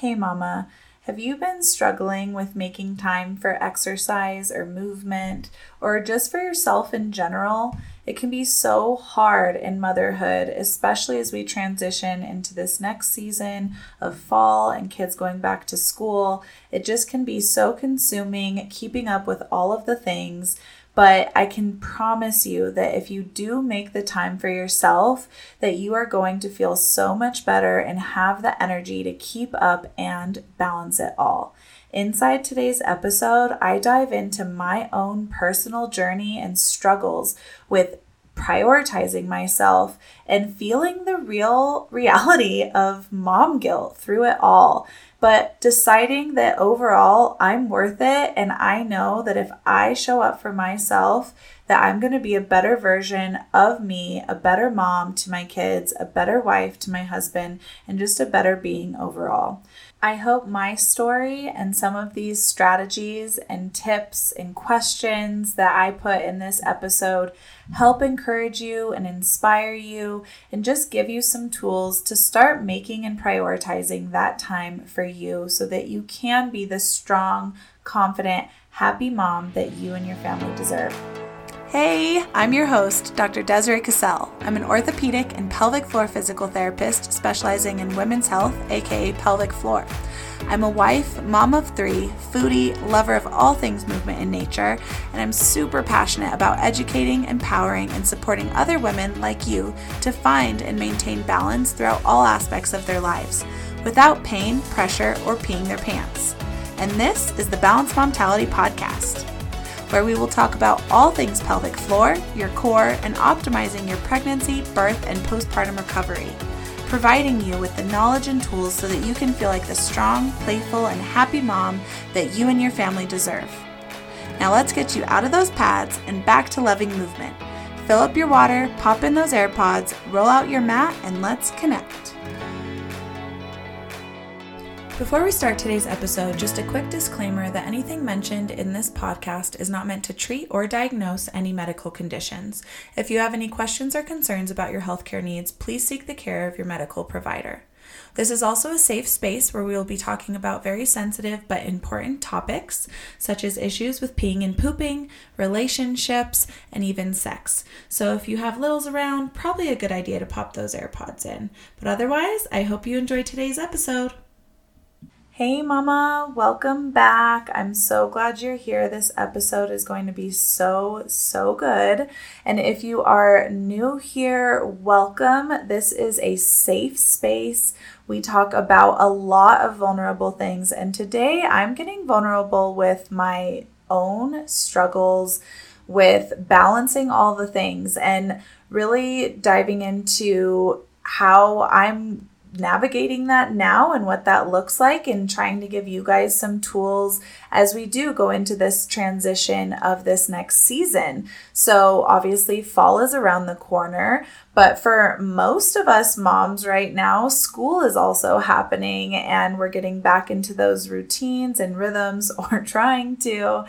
Hey, Mama, have you been struggling with making time for exercise or movement or just for yourself in general? It can be so hard in motherhood, especially as we transition into this next season of fall and kids going back to school. It just can be so consuming keeping up with all of the things but I can promise you that if you do make the time for yourself, that you are going to feel so much better and have the energy to keep up and balance it all. Inside today's episode, I dive into my own personal journey and struggles with prioritizing myself and feeling the real reality of mom guilt through it all but deciding that overall I'm worth it and I know that if I show up for myself that I'm going to be a better version of me, a better mom to my kids, a better wife to my husband, and just a better being overall. I hope my story and some of these strategies and tips and questions that I put in this episode help encourage you and inspire you and just give you some tools to start making and prioritizing that time for you so that you can be the strong, confident, happy mom that you and your family deserve. Hey, I'm your host, Dr. Desiree Cassell. I'm an orthopedic and pelvic floor physical therapist specializing in women's health, aka pelvic floor. I'm a wife, mom of three, foodie, lover of all things movement and nature, and I'm super passionate about educating, empowering, and supporting other women like you to find and maintain balance throughout all aspects of their lives without pain, pressure, or peeing their pants. And this is the Balanced Momtality Podcast where we will talk about all things pelvic floor, your core, and optimizing your pregnancy, birth, and postpartum recovery, providing you with the knowledge and tools so that you can feel like the strong, playful, and happy mom that you and your family deserve. Now let's get you out of those pads and back to loving movement. Fill up your water, pop in those AirPods, roll out your mat, and let's connect. Before we start today's episode, just a quick disclaimer that anything mentioned in this podcast is not meant to treat or diagnose any medical conditions. If you have any questions or concerns about your healthcare needs, please seek the care of your medical provider. This is also a safe space where we will be talking about very sensitive but important topics, such as issues with peeing and pooping, relationships, and even sex. So if you have littles around, probably a good idea to pop those AirPods in. But otherwise, I hope you enjoy today's episode. Hey, Mama, welcome back. I'm so glad you're here. This episode is going to be so, so good. And if you are new here, welcome. This is a safe space. We talk about a lot of vulnerable things. And today I'm getting vulnerable with my own struggles with balancing all the things and really diving into how I'm navigating that now and what that looks like and trying to give you guys some tools as we do go into this transition of this next season. So, obviously, fall is around the corner, but for most of us moms right now, school is also happening and we're getting back into those routines and rhythms or trying to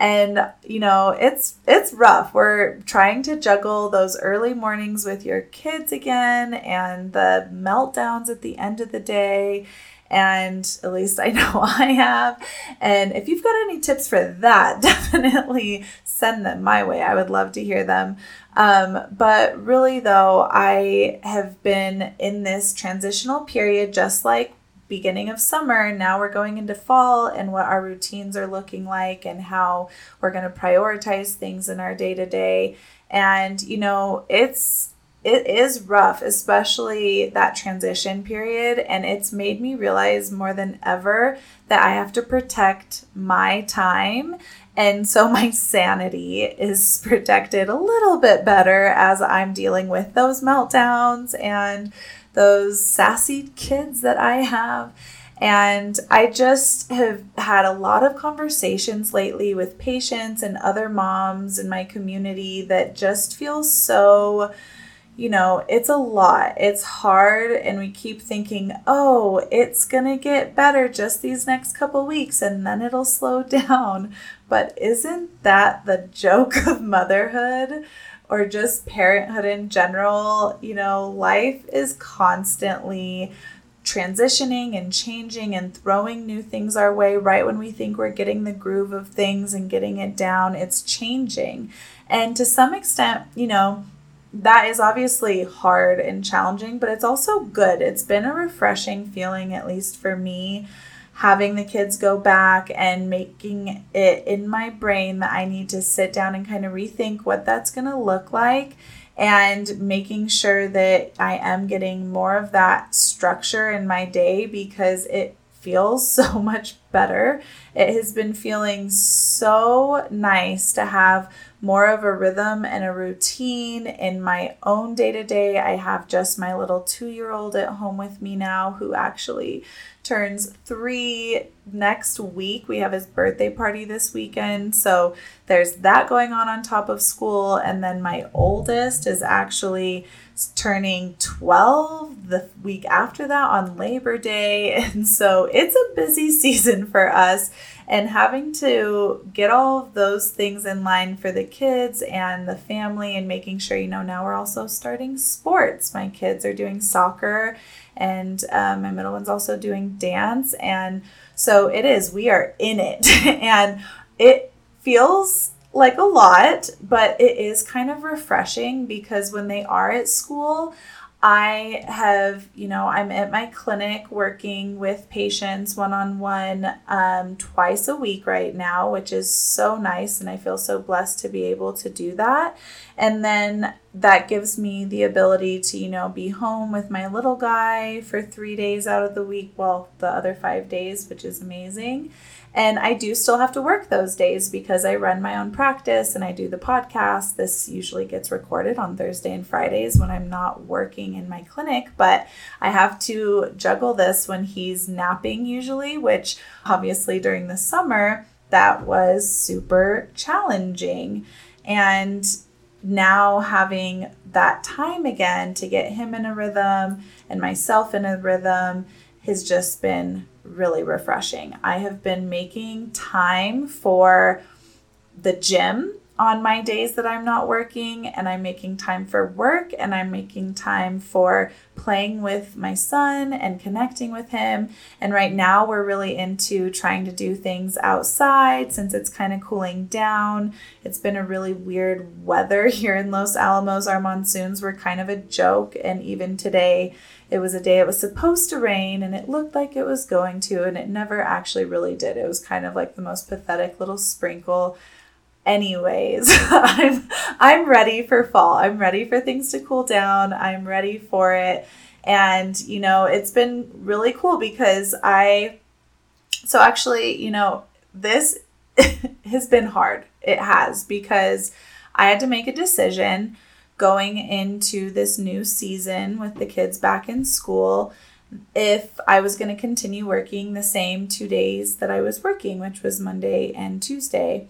and you know it's it's rough we're trying to juggle those early mornings with your kids again and the meltdowns at the end of the day and at least I know I have. And if you've got any tips for that, definitely send them my way. I would love to hear them. Um, but really, though, I have been in this transitional period, just like beginning of summer. Now we're going into fall and what our routines are looking like and how we're going to prioritize things in our day to day. And, you know, it's, it is rough, especially that transition period. And it's made me realize more than ever that I have to protect my time. And so my sanity is protected a little bit better as I'm dealing with those meltdowns and those sassy kids that I have. And I just have had a lot of conversations lately with patients and other moms in my community that just feel so, you know, it's a lot. It's hard. And we keep thinking, oh, it's going to get better just these next couple weeks and then it'll slow down. But isn't that the joke of motherhood? Or just parenthood in general, you know, life is constantly transitioning and changing and throwing new things our way right when we think we're getting the groove of things and getting it down. It's changing. And to some extent, you know, that is obviously hard and challenging, but it's also good. It's been a refreshing feeling, at least for me, having the kids go back and making it in my brain that I need to sit down and kind of rethink what that's going to look like and making sure that I am getting more of that structure in my day because it feels so much better. It has been feeling so nice to have more of a rhythm and a routine in my own day to day. I have just my little two year old at home with me now who actually turns three next week. We have his birthday party this weekend. So there's that going on on top of school. And then my oldest is actually turning 12 the week after that on Labor Day. And so it's a busy season for us and having to get all of those things in line for the kids and the family and making sure you know now we're also starting sports my kids are doing soccer and um, my middle one's also doing dance and so it is we are in it and it feels like a lot but it is kind of refreshing because when they are at school I have, you know, I'm at my clinic working with patients one on one twice a week right now, which is so nice. And I feel so blessed to be able to do that. And then that gives me the ability to, you know, be home with my little guy for three days out of the week, well, the other five days, which is amazing. And I do still have to work those days because I run my own practice and I do the podcast. This usually gets recorded on Thursday and Fridays when I'm not working in my clinic, but I have to juggle this when he's napping usually, which obviously during the summer that was super challenging. And now having that time again to get him in a rhythm and myself in a rhythm has just been really refreshing. I have been making time for the gym on my days that I'm not working, and I'm making time for work, and I'm making time for playing with my son and connecting with him. And right now, we're really into trying to do things outside since it's kind of cooling down. It's been a really weird weather here in Los Alamos. Our monsoons were kind of a joke, and even today, it was a day it was supposed to rain and it looked like it was going to, and it never actually really did. It was kind of like the most pathetic little sprinkle. Anyways, I'm I'm ready for fall. I'm ready for things to cool down. I'm ready for it. And you know, it's been really cool because I so actually, you know, this has been hard. It has because I had to make a decision going into this new season with the kids back in school if I was going to continue working the same two days that I was working, which was Monday and Tuesday.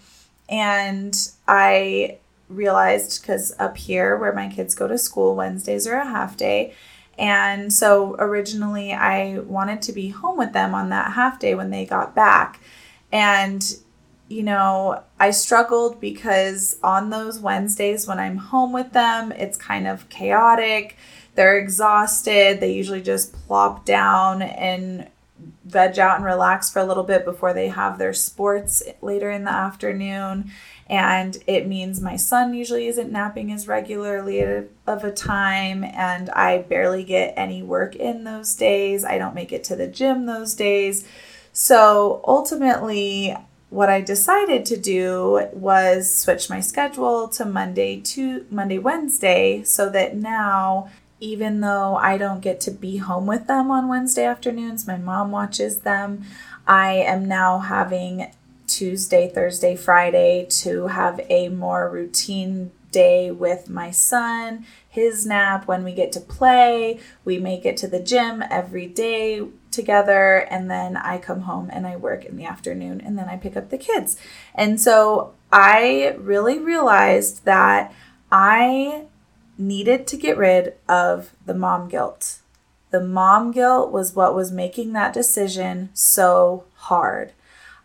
And I realized because up here where my kids go to school, Wednesdays are a half day. And so originally I wanted to be home with them on that half day when they got back. And you know, I struggled because on those Wednesdays when I'm home with them, it's kind of chaotic. They're exhausted. They usually just plop down and veg out and relax for a little bit before they have their sports later in the afternoon. And it means my son usually isn't napping as regularly of a time, and I barely get any work in those days. I don't make it to the gym those days. So ultimately, what I decided to do was switch my schedule to Monday to Monday Wednesday so that now even though I don't get to be home with them on Wednesday afternoons, my mom watches them. I am now having Tuesday, Thursday, Friday to have a more routine day with my son, his nap, when we get to play. We make it to the gym every day together and then I come home and I work in the afternoon and then I pick up the kids. And so I really realized that I needed to get rid of the mom guilt. The mom guilt was what was making that decision so hard.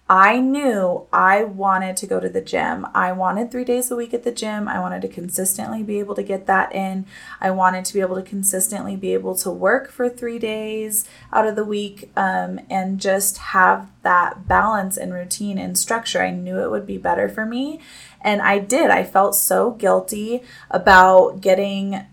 I knew I wanted to go to the gym. I wanted three days a week at the gym. I wanted to consistently be able to get that in. I wanted to be able to consistently be able to work for three days out of the week um, and just have that balance and routine and structure. I knew it would be better for me. And I did. I felt so guilty about getting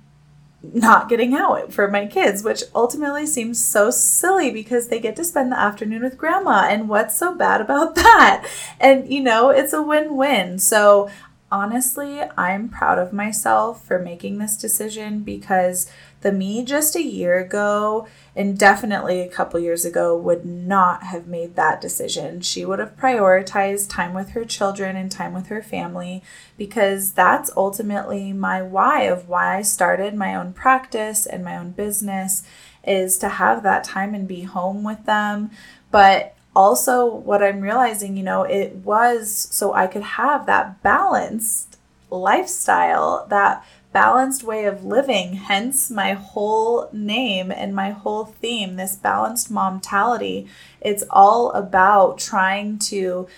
not getting out for my kids, which ultimately seems so silly because they get to spend the afternoon with grandma. And what's so bad about that? And, you know, it's a win win. So, honestly, I'm proud of myself for making this decision because the me just a year ago and definitely a couple years ago would not have made that decision. She would have prioritized time with her children and time with her family because that's ultimately my why of why I started my own practice and my own business is to have that time and be home with them. But also, what I'm realizing, you know, it was so I could have that balanced lifestyle, that balanced way of living, hence my whole name and my whole theme, this balanced momtality. It's all about trying to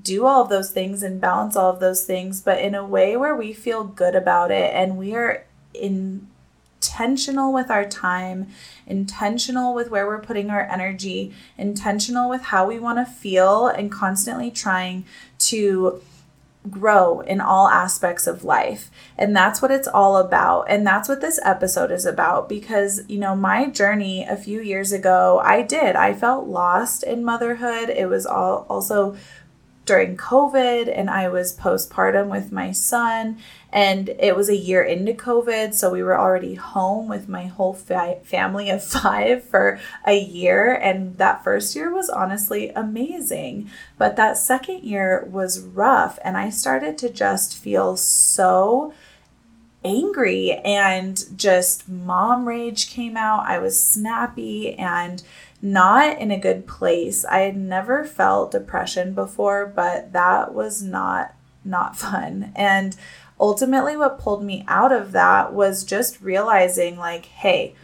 do all of those things and balance all of those things, but in a way where we feel good about it and we are intentional with our time, intentional with where we're putting our energy, intentional with how we want to feel, and constantly trying to grow in all aspects of life. And that's what it's all about. And that's what this episode is about because, you know, my journey a few years ago, I did. I felt lost in motherhood. It was all also during COVID and I was postpartum with my son. And it was a year into COVID. So we were already home with my whole fa- family of five for a year. And that first year was honestly amazing. But that second year was rough. And I started to just feel so angry and just mom rage came out. I was snappy and not in a good place. I had never felt depression before, but that was not not fun. And ultimately what pulled me out of that was just realizing like, hey,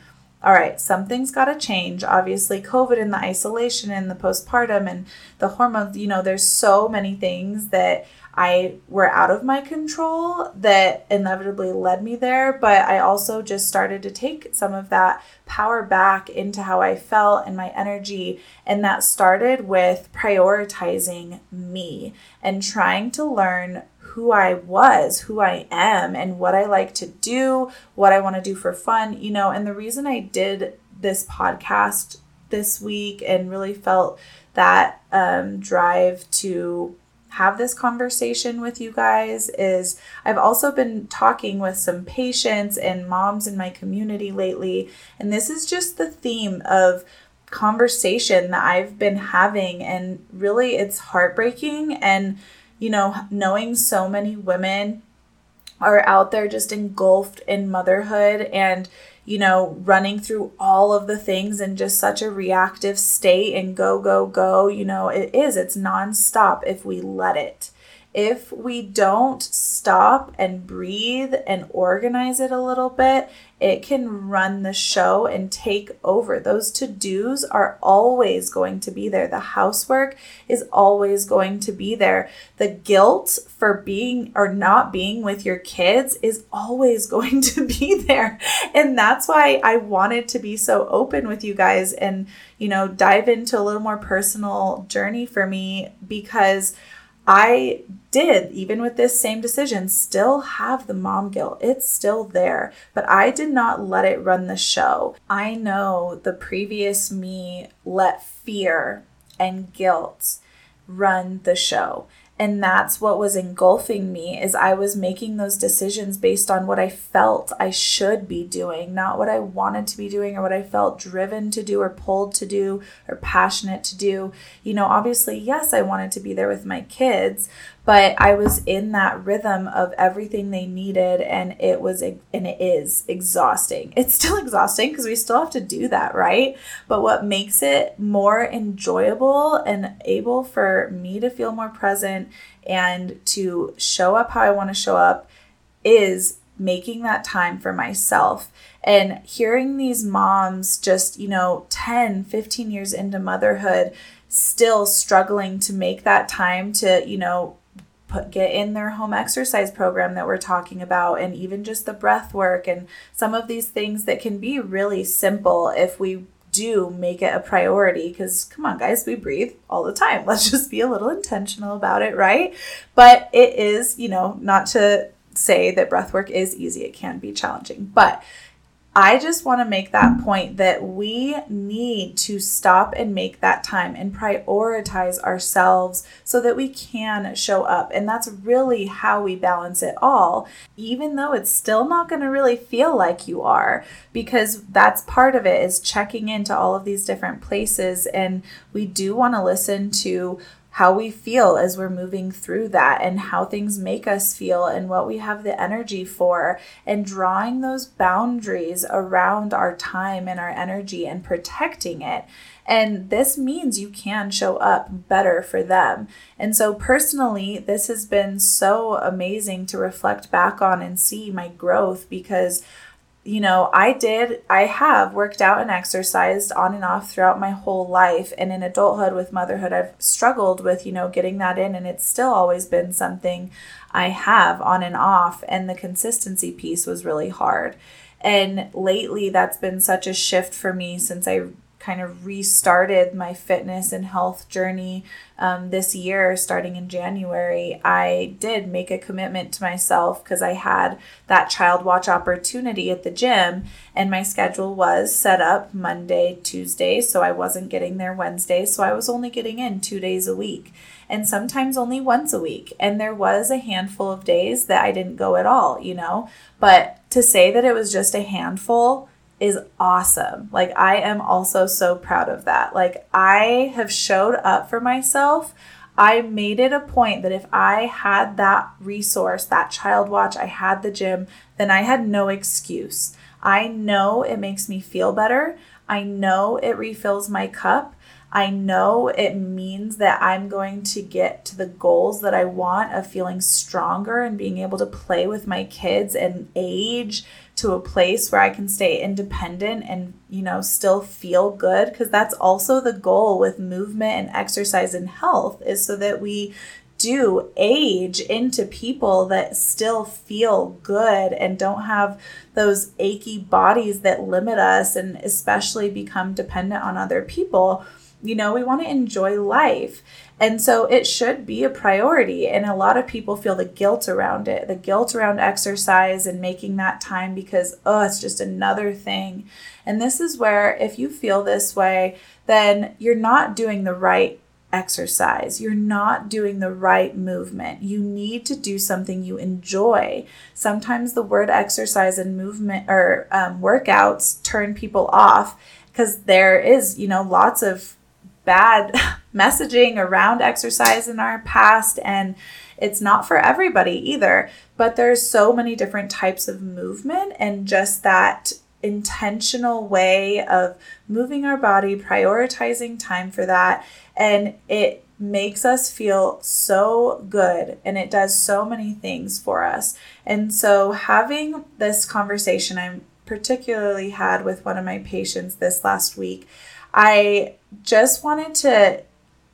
all right, something's got to change. Obviously, COVID and the isolation and the postpartum and the hormones, you know, there's so many things that I were out of my control that inevitably led me there. But I also just started to take some of that power back into how I felt and my energy. And that started with prioritizing me and trying to learn who I was, who I am, and what I like to do, what I want to do for fun, you know. And the reason I did this podcast this week and really felt that um, drive to have this conversation with you guys is I've also been talking with some patients and moms in my community lately, and this is just the theme of conversation that I've been having, and really it's heartbreaking. And, you know, knowing so many women are out there just engulfed in motherhood and you know, running through all of the things in just such a reactive state and go, go, go. You know, it is, it's nonstop if we let it if we don't stop and breathe and organize it a little bit, it can run the show and take over. Those to dos are always going to be there. The housework is always going to be there. The guilt for being or not being with your kids is always going to be there. And that's why I wanted to be so open with you guys and, you know, dive into a little more personal journey for me because I did, even with this same decision, still have the mom guilt. It's still there, but I did not let it run the show. I know the previous me let fear and guilt run the show and that's what was engulfing me is i was making those decisions based on what i felt i should be doing not what i wanted to be doing or what i felt driven to do or pulled to do or passionate to do. You know obviously yes i wanted to be there with my kids but I was in that rhythm of everything they needed and it was and it is exhausting. It's still exhausting because we still have to do that, right? But what makes it more enjoyable and able for me to feel more present and to show up how I want to show up is making that time for myself and hearing these moms just, you know, 10, 15 years into motherhood still struggling to make that time to, you know, put get in their home exercise program that we're talking about and even just the breath work and some of these things that can be really simple if we do make it a priority. Because come on guys we breathe all the time. Let's just be a little intentional about it right? But it is you know not to say that breath work is easy. It can be challenging. But I just want to make that point that we need to stop and make that time and prioritize ourselves so that we can show up. And that's really how we balance it all, even though it's still not going to really feel like you are, because that's part of it is checking into all of these different places. And we do want to listen to how we feel as we're moving through that and how things make us feel and what we have the energy for and drawing those boundaries around our time and our energy and protecting it. And this means you can show up better for them. And so, personally, this has been so amazing to reflect back on and see my growth because you know, I did, I have worked out and exercised on and off throughout my whole life. And in adulthood with motherhood, I've struggled with, you know, getting that in. And it's still always been something I have on and off. And the consistency piece was really hard. And lately, that's been such a shift for me since I kind of restarted my fitness and health journey um, this year, starting in January, I did make a commitment to myself because I had that child watch opportunity at the gym, and my schedule was set up Monday, Tuesday, so I wasn't getting there Wednesday, so I was only getting in two days a week. And sometimes only once a week. And there was a handful of days that I didn't go at all, you know. But to say that it was just a handful, is awesome. Like, I am also so proud of that. Like, I have showed up for myself. I made it a point that if I had that resource, that child watch, I had the gym, then I had no excuse. I know it makes me feel better. I know it refills my cup. I know it means that I'm going to get to the goals that I want of feeling stronger and being able to play with my kids and age to a place where I can stay independent and, you know, still feel good. Because that's also the goal with movement and exercise and health, is so that we do age into people that still feel good and don't have those achy bodies that limit us and especially become dependent on other people. You know, we want to enjoy life. And so it should be a priority. And a lot of people feel the guilt around it, the guilt around exercise and making that time because, oh, it's just another thing. And this is where, if you feel this way, then you're not doing the right exercise. You're not doing the right movement. You need to do something you enjoy. Sometimes the word exercise and movement or um, workouts turn people off because there is, you know, lots of bad messaging around exercise in our past and it's not for everybody either but there's so many different types of movement and just that intentional way of moving our body prioritizing time for that and it makes us feel so good and it does so many things for us. And so having this conversation i'm particularly had with one of my patients this last week. I just wanted to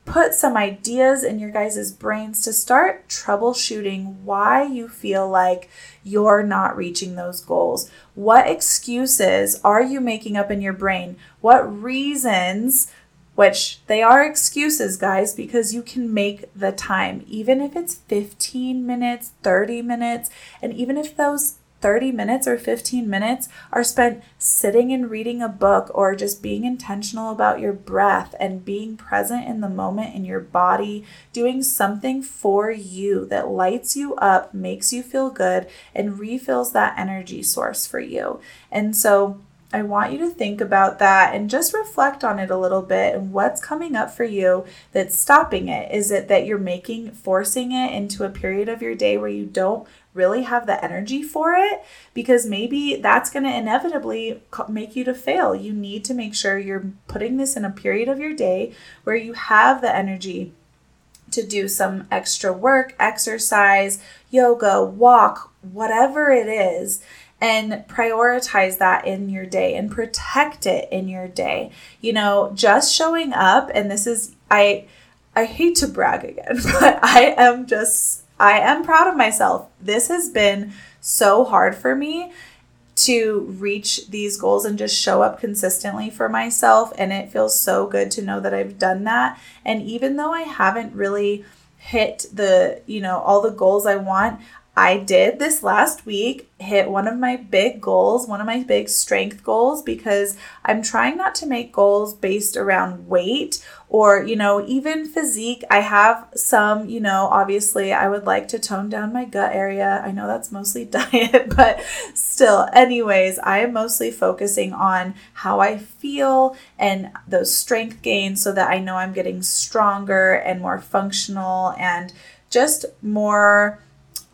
put some ideas in your guys' brains to start troubleshooting why you feel like you're not reaching those goals. What excuses are you making up in your brain? What reasons, which they are excuses, guys, because you can make the time, even if it's 15 minutes, 30 minutes, and even if those 30 minutes or 15 minutes are spent sitting and reading a book or just being intentional about your breath and being present in the moment in your body, doing something for you that lights you up, makes you feel good, and refills that energy source for you. And so, I want you to think about that and just reflect on it a little bit and what's coming up for you that's stopping it. Is it that you're making, forcing it into a period of your day where you don't really have the energy for it? Because maybe that's going to inevitably make you to fail. You need to make sure you're putting this in a period of your day where you have the energy to do some extra work, exercise, yoga, walk, whatever it is and prioritize that in your day and protect it in your day. You know, just showing up and this is I I hate to brag again, but I am just I am proud of myself. This has been so hard for me to reach these goals and just show up consistently for myself and it feels so good to know that I've done that. And even though I haven't really hit the, you know, all the goals I want, I did this last week hit one of my big goals, one of my big strength goals, because I'm trying not to make goals based around weight or, you know, even physique. I have some, you know, obviously I would like to tone down my gut area. I know that's mostly diet, but still, anyways, I am mostly focusing on how I feel and those strength gains so that I know I'm getting stronger and more functional and just more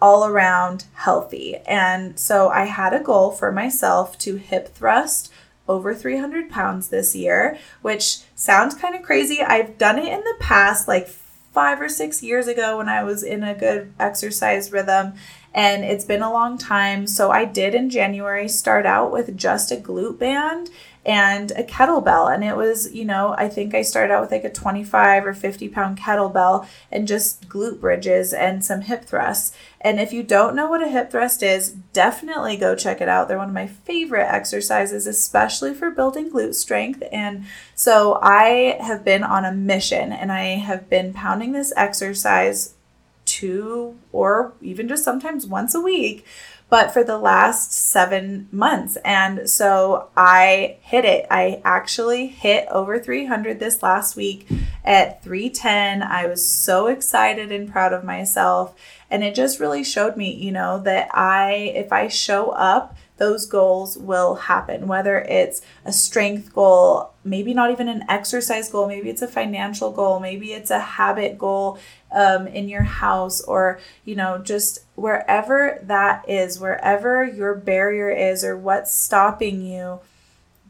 all around healthy. And so I had a goal for myself to hip thrust over 300 pounds this year, which sounds kind of crazy. I've done it in the past, like five or six years ago when I was in a good exercise rhythm, and it's been a long time. So I did in January start out with just a glute band and a kettlebell. And it was, you know, I think I started out with like a 25 or 50 pound kettlebell and just glute bridges and some hip thrusts. And if you don't know what a hip thrust is, definitely go check it out. They're one of my favorite exercises, especially for building glute strength. And so I have been on a mission and I have been pounding this exercise two or even just sometimes once a week but for the last seven months. And so I hit it. I actually hit over 300 this last week at 310. I was so excited and proud of myself. And it just really showed me, you know, that I, if I show up, those goals will happen, whether it's a strength goal, maybe not even an exercise goal, maybe it's a financial goal, maybe it's a habit goal um, in your house, or, you know, just wherever that is, wherever your barrier is, or what's stopping you,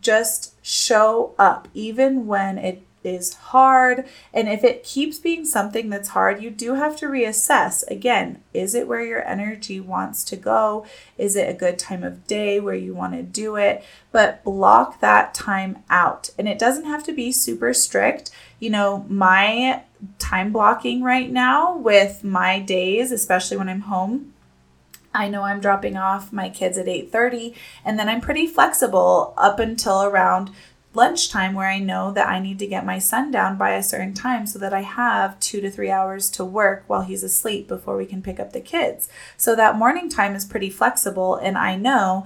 just show up, even when it is hard. And if it keeps being something that's hard, you do have to reassess. Again, is it where your energy wants to go? Is it a good time of day where you want to do it? But block that time out. And it doesn't have to be super strict. You know, my time blocking right now with my days, especially when I'm home, I know I'm dropping off my kids at 8:30 and then I'm pretty flexible up until around lunchtime where I know that I need to get my son down by a certain time so that I have two to three hours to work while he's asleep before we can pick up the kids. So that morning time is pretty flexible, and I know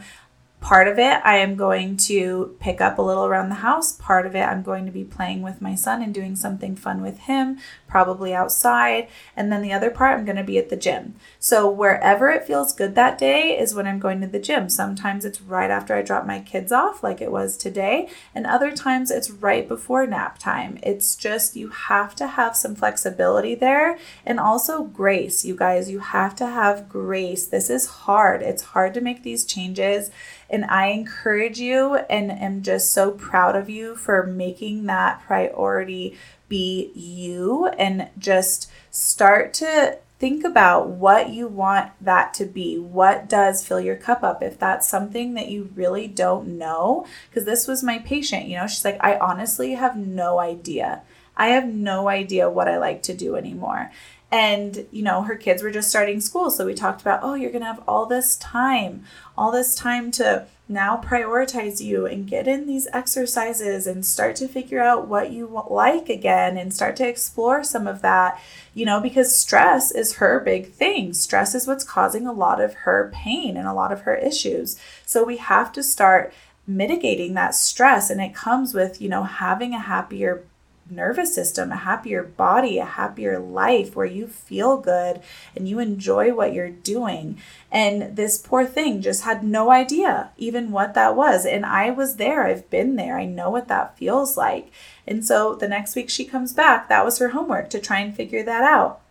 Part of it, I am going to pick up a little around the house. Part of it, I'm going to be playing with my son and doing something fun with him, probably outside. And then the other part, I'm going to be at the gym. So wherever it feels good that day is when I'm going to the gym. Sometimes it's right after I drop my kids off, like it was today. And other times it's right before nap time. It's just you have to have some flexibility there and also grace. You guys, you have to have grace. This is hard. It's hard to make these changes and I encourage you and am just so proud of you for making that priority be you and just start to think about what you want that to be. What does fill your cup up? If that's something that you really don't know, because this was my patient, you know, she's like, I honestly have no idea. I have no idea what I like to do anymore. And, you know, her kids were just starting school. So we talked about, oh, you're going to have all this time, all this time to now prioritize you and get in these exercises and start to figure out what you like again and start to explore some of that, you know, because stress is her big thing. Stress is what's causing a lot of her pain and a lot of her issues. So we have to start mitigating that stress and it comes with, you know, having a happier nervous system, a happier body, a happier life where you feel good and you enjoy what you're doing. And this poor thing just had no idea even what that was. And I was there, I've been there, I know what that feels like. And so the next week she comes back, that was her homework to try and figure that out.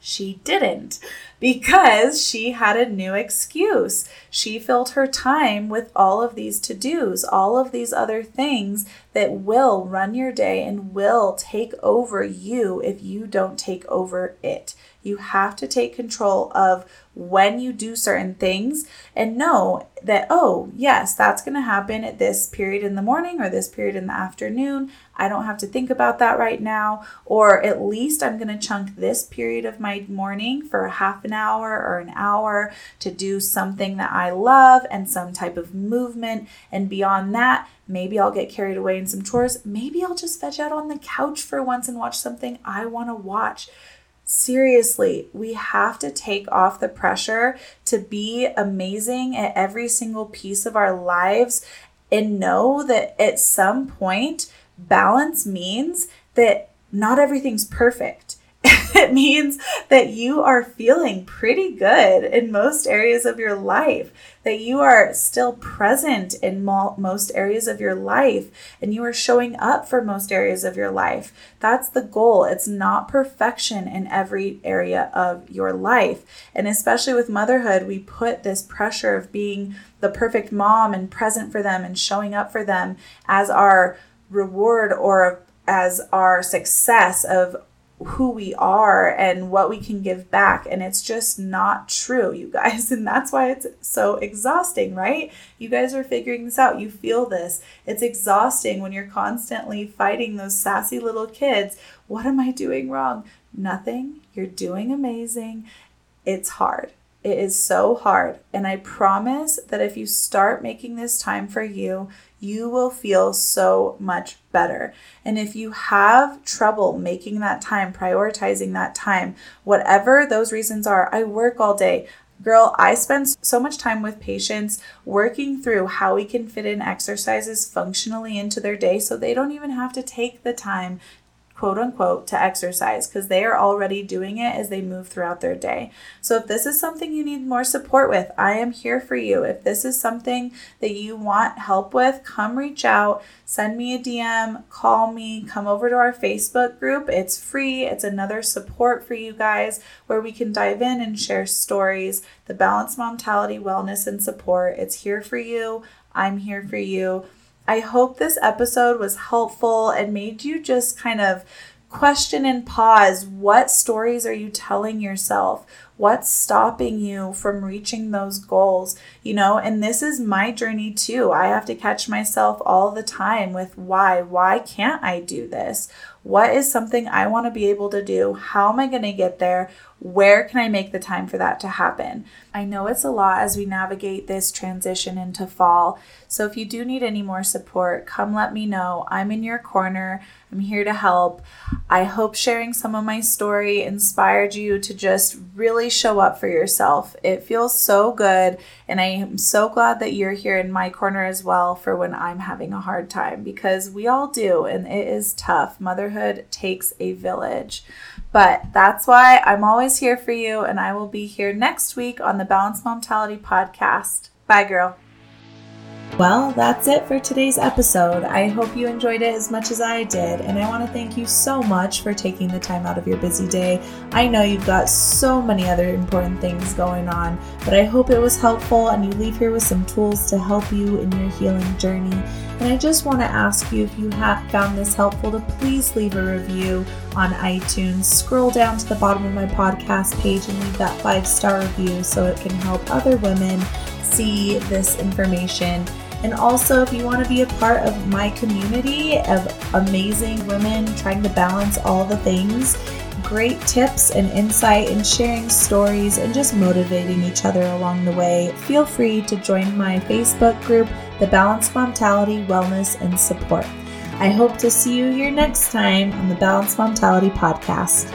She didn't. Because she had a new excuse. She filled her time with all of these to dos, all of these other things that will run your day and will take over you if you don't take over it. You have to take control of when you do certain things and know that, oh, yes, that's going to happen at this period in the morning or this period in the afternoon. I don't have to think about that right now. Or at least I'm going to chunk this period of my morning for a half an hour or an hour to do something that I love and some type of movement. And beyond that, maybe I'll get carried away in some chores. Maybe I'll just veg out on the couch for once and watch something I want to watch seriously, we have to take off the pressure to be amazing at every single piece of our lives and know that at some point, balance means that not everything's perfect. it means that you are feeling pretty good in most areas of your life, that you are still present in mo- most areas of your life, and you are showing up for most areas of your life. That's the goal. It's not perfection in every area of your life. And especially with motherhood, we put this pressure of being the perfect mom and present for them and showing up for them as our reward or as our success of who we are and what we can give back. And it's just not true, you guys. And that's why it's so exhausting, right? You guys are figuring this out. You feel this. It's exhausting when you're constantly fighting those sassy little kids. What am I doing wrong? Nothing. You're doing amazing. It's hard. It is so hard. And I promise that if you start making this time for you, you will feel so much better. And if you have trouble making that time, prioritizing that time, whatever those reasons are, I work all day. Girl, I spend so much time with patients working through how we can fit in exercises functionally into their day so they don't even have to take the time quote unquote to exercise because they are already doing it as they move throughout their day. So if this is something you need more support with, I am here for you. If this is something that you want help with, come reach out, send me a DM, call me, come over to our Facebook group. It's free. It's another support for you guys where we can dive in and share stories, the balanced momtality, wellness and support. It's here for you. I'm here for you. I hope this episode was helpful and made you just kind of question and pause what stories are you telling yourself? What's stopping you from reaching those goals? You know, and this is my journey too. I have to catch myself all the time with why? Why can't I do this? What is something I want to be able to do? How am I going to get there? Where can I make the time for that to happen? I know it's a lot as we navigate this transition into fall. So if you do need any more support, come let me know. I'm in your corner. I'm here to help. I hope sharing some of my story inspired you to just really show up for yourself. It feels so good. And I am so glad that you're here in my corner as well for when I'm having a hard time because we all do. And it is tough. Motherhood takes a village. But that's why I'm always here for you, and I will be here next week on the Balanced Momtality podcast. Bye, girl. Well, that's it for today's episode. I hope you enjoyed it as much as I did, and I want to thank you so much for taking the time out of your busy day. I know you've got so many other important things going on, but I hope it was helpful and you leave here with some tools to help you in your healing journey. And I just want to ask you if you have found this helpful to please leave a review on iTunes. Scroll down to the bottom of my podcast page and leave that five star review so it can help other women see this information. And also, if you want to be a part of my community of amazing women trying to balance all the things, great tips and insight and sharing stories and just motivating each other along the way, feel free to join my Facebook group, The Balanced Momtality Wellness and Support. I hope to see you here next time on the Balanced Momtality Podcast.